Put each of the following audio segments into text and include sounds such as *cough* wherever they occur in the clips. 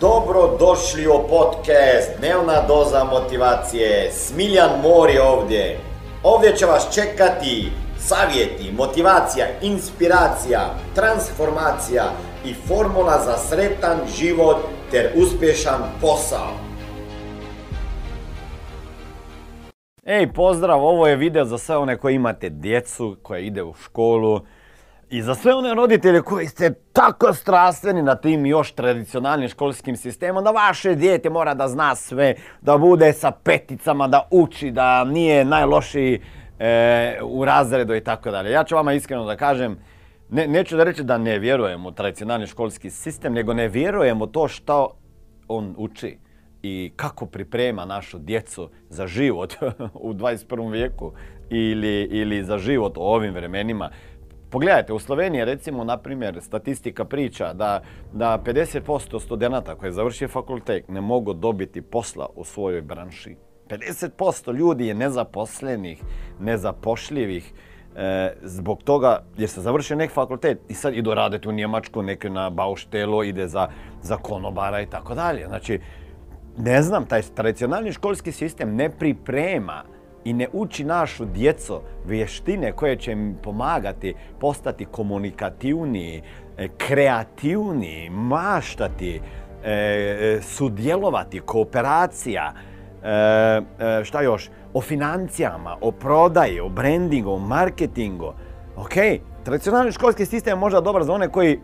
Dobro došli u podcast Dnevna doza motivacije. Smiljan Mor je ovdje. Ovdje će vas čekati savjeti, motivacija, inspiracija, transformacija i formula za sretan život ter uspješan posao. Ej, pozdrav, ovo je video za sve one koji imate djecu, koje ide u školu, i za sve one roditelje koji ste tako strastveni na tim još tradicionalnim školskim sistemom, da vaše dijete mora da zna sve, da bude sa peticama, da uči, da nije najlošiji e, u razredu i tako dalje. Ja ću vama iskreno da kažem, ne, neću da reći da ne vjerujem u tradicionalni školski sistem, nego ne vjerujem u to što on uči i kako priprema našu djecu za život *laughs* u 21. vijeku ili, ili za život u ovim vremenima. Pogledajte, u Sloveniji recimo, na primjer, statistika priča da, da 50% studenta koji završi fakultet ne mogu dobiti posla u svojoj branši. 50% ljudi je nezaposlenih, nezapošljivih, e, zbog toga jer se završi nek fakultet i sad idu raditi u Njemačku, neke na bauštelo, ide za, za konobara i tako dalje. Znači, ne znam, taj tradicionalni školski sistem ne priprema i ne uči našu djeco vještine koje će im pomagati postati komunikativniji, e, kreativniji, maštati, e, e, sudjelovati, kooperacija, šta još, o financijama, o prodaji, o brandingu, o marketingu. Ok, tradicionalni školski sistem je možda dobar za one koji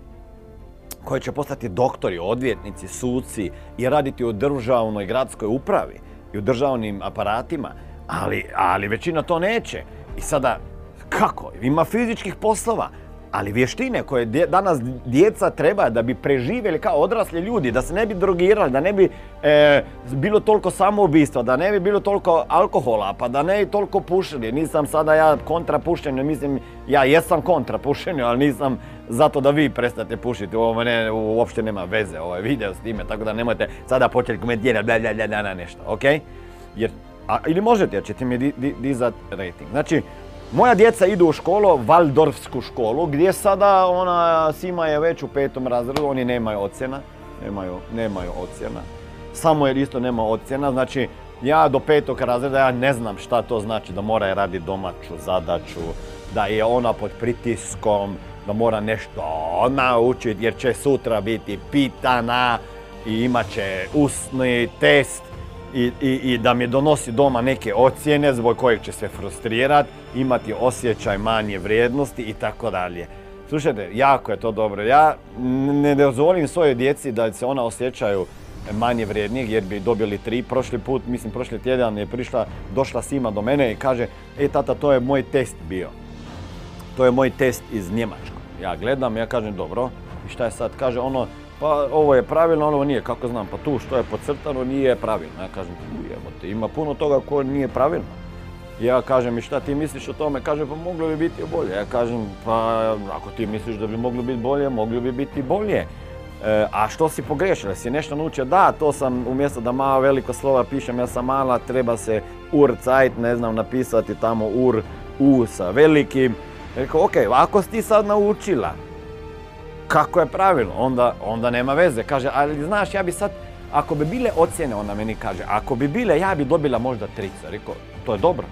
koji će postati doktori, odvjetnici, suci i raditi u državnoj gradskoj upravi i u državnim aparatima ali, ali većina to neće. I sada, kako? Ima fizičkih poslova, ali vještine koje danas djeca treba da bi preživjeli kao odrasli ljudi, da se ne bi drogirali, da ne bi e, bilo toliko samoubistva, da ne bi bilo toliko alkohola, pa da ne bi toliko pušili. Nisam sada ja kontra pušenju, mislim, ja jesam kontra pušenju, ali nisam zato da vi prestate pušiti. Ovo ne, uopšte nema veze, ovaj video s time, tako da nemojte sada početi komentirati, bla, bla, bla, bla, nešto, ok? Jer a, ili možete, jer ćete mi di, dizat rating. Znači, moja djeca idu u školu, Valdorfsku školu, gdje sada ona Sima je već u petom razredu, oni nemaju ocjena, nemaju, nemaju ocjena. Samo jer isto nema ocjena, znači ja do petog razreda ja ne znam šta to znači da mora raditi domaću zadaću, da je ona pod pritiskom, da mora nešto naučiti jer će sutra biti pitana i imat će usni test i, i, i da mi donosi doma neke ocjene zbog kojeg će se frustrirati, imati osjećaj manje vrijednosti i tako dalje. Slušajte, jako je to dobro. Ja ne dozvolim svojoj djeci da se ona osjećaju manje vrijednijeg jer bi dobili tri. Prošli put, mislim prošli tjedan je prišla, došla Sima do mene i kaže e tata to je moj test bio. To je moj test iz Njemačkog. Ja gledam, ja kažem dobro i šta je sad? Kaže ono pa ovo je pravilno, ovo nije, kako znam, pa tu što je podcrtano nije pravilno. Ja kažem, te, ima puno toga koje nije pravilno. Ja kažem, i šta ti misliš o tome? Kaže, pa moglo bi biti bolje. Ja kažem, pa ako ti misliš da bi moglo biti bolje, moglo bi biti bolje. E, a što si pogriješio? Si nešto naučio? Da, to sam umjesto da malo veliko slova pišem, ja sam mala, treba se ur cajt, ne znam, napisati tamo ur u sa velikim. Rekao, ok, ako si ti sad naučila, kako je pravilno, onda, onda nema veze. Kaže, ali znaš, ja bi sad, ako bi bile ocjene, ona meni kaže, ako bi bile, ja bi dobila možda trica. Rekao, to je dobro.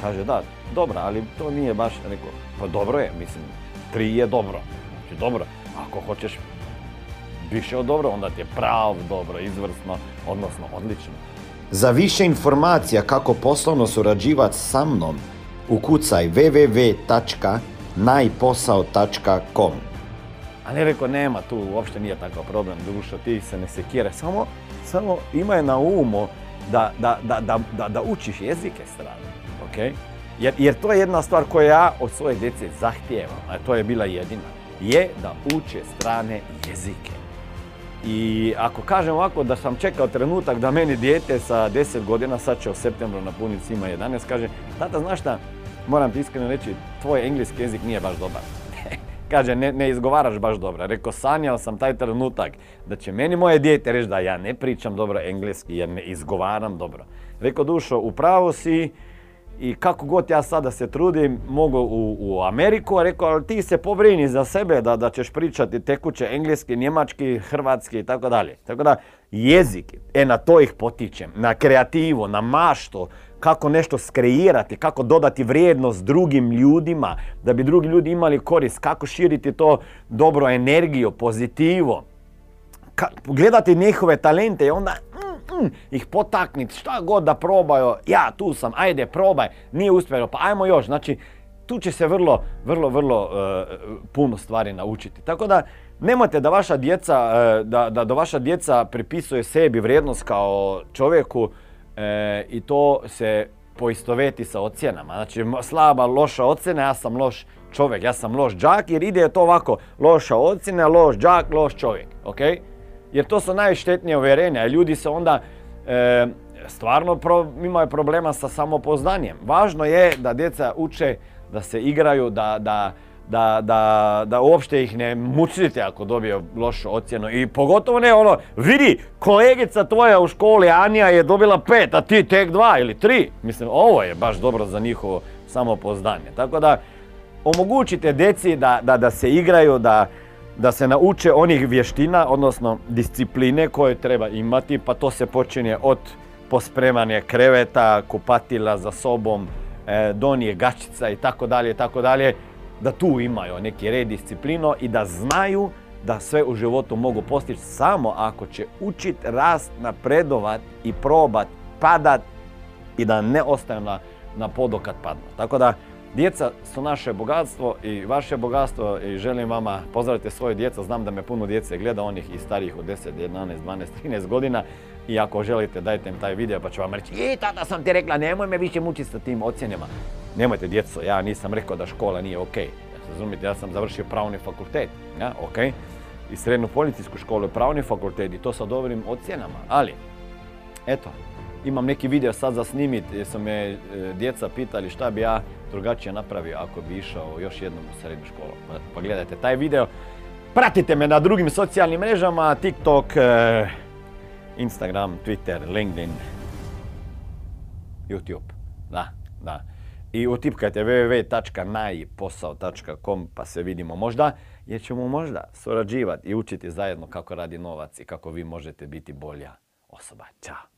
Kaže, da, dobro, ali to nije baš, rekao, pa dobro je, mislim, tri je dobro. Znači, dobro, ako hoćeš više od dobro, onda ti je prav dobro, izvrsno, odnosno odlično. Za više informacija kako poslovno surađivati sa mnom, ukucaj www.najposao.com ali je rekao, nema tu, uopšte nije takav problem, dušo, ti se ne sekire. Samo, samo imaj na umu da, da, da, da, učiš jezike strane? Jer, jer to je jedna stvar koju ja od svoje djece zahtijevam, a to je bila jedina, je da uče strane jezike. I ako kažem ovako da sam čekao trenutak da meni dijete sa 10 godina, sad će u septembru napuniti svima 11, kaže, tata znaš šta, moram ti iskreno reći, tvoj engleski jezik nije baš dobar. Kaže, ne, ne izgovaraš baš dobro. Rekao, sanjao sam taj trenutak da će meni moje dijete reći da ja ne pričam dobro engleski jer ne izgovaram dobro. Rekao, dušo, upravo si i kako god ja sada se trudim, mogu u, u Ameriku, a rekao, ali ti se pobrini za sebe da, da ćeš pričati tekuće engleski, njemački, hrvatski i tako dalje. Tako da jezik, e na to ih potičem, na kreativu, na maštu, kako nešto skreirati, kako dodati vrijednost drugim ljudima, da bi drugi ljudi imali korist, kako širiti to dobro energiju, pozitivo, gledati njihove talente i onda mm, ih potakniti, šta god da probaju, ja tu sam, ajde probaj, nije uspjelo, pa ajmo još, znači tu će se vrlo, vrlo, vrlo e, puno stvari naučiti. Tako da nemojte da vaša djeca, e, da, da, da vaša djeca pripisuje sebi vrijednost kao čovjeku e, i to se poistoveti sa ocjenama. Znači slaba, loša ocjena, ja sam loš čovjek, ja sam loš džak jer ide to ovako, loša ocjena, loš džak, loš čovjek, ok? Jer to su najštetnije uvjerenja. Ljudi se onda e, stvarno imaju problema sa samopoznanjem. Važno je da djeca uče da se igraju, da, da, da, da, da uopšte ih ne mučite ako dobije lošu ocjenu. I pogotovo ne ono, vidi, kolegica tvoja u školi Anija je dobila pet, a ti tek dva ili tri. Mislim, ovo je baš dobro za njihovo samopoznanje. Tako da, omogućite djeci da, da, da se igraju, da, da se nauče onih vještina, odnosno discipline koje treba imati, pa to se počinje od pospremanja kreveta, kupatila za sobom, e, donije gačica i tako dalje, tako dalje, da tu imaju neki red disciplino i da znaju da sve u životu mogu postići samo ako će učit, rast, napredovat i probat, padat i da ne ostaju na, na podu kad padnu. Tako da, Djeca su naše bogatstvo i vaše bogatstvo i želim vama pozdravite svoje djeca. Znam da me puno djece gleda, onih i starijih od 10, 11, 12, 13 godina. I ako želite dajte im taj video pa ću vam reći i tada sam ti rekla nemoj me više mučiti sa tim ocjenama. Nemojte djeco, ja nisam rekao da škola nije ok. Razumite, ja sam završio pravni fakultet, ja, ok. I srednju policijsku školu, pravni fakultet i to sa dobrim ocjenama. Ali, eto, imam neki video sad za snimit jer su me e, djeca pitali šta bi ja drugačije napravio ako bi išao još jednom u srednju školu. Pa, gledajte taj video. Pratite me na drugim socijalnim mrežama, TikTok, e, Instagram, Twitter, LinkedIn, YouTube. Da, da. I utipkajte www.najposao.com pa se vidimo možda, jer ćemo možda surađivati i učiti zajedno kako radi novac i kako vi možete biti bolja osoba. Ćao!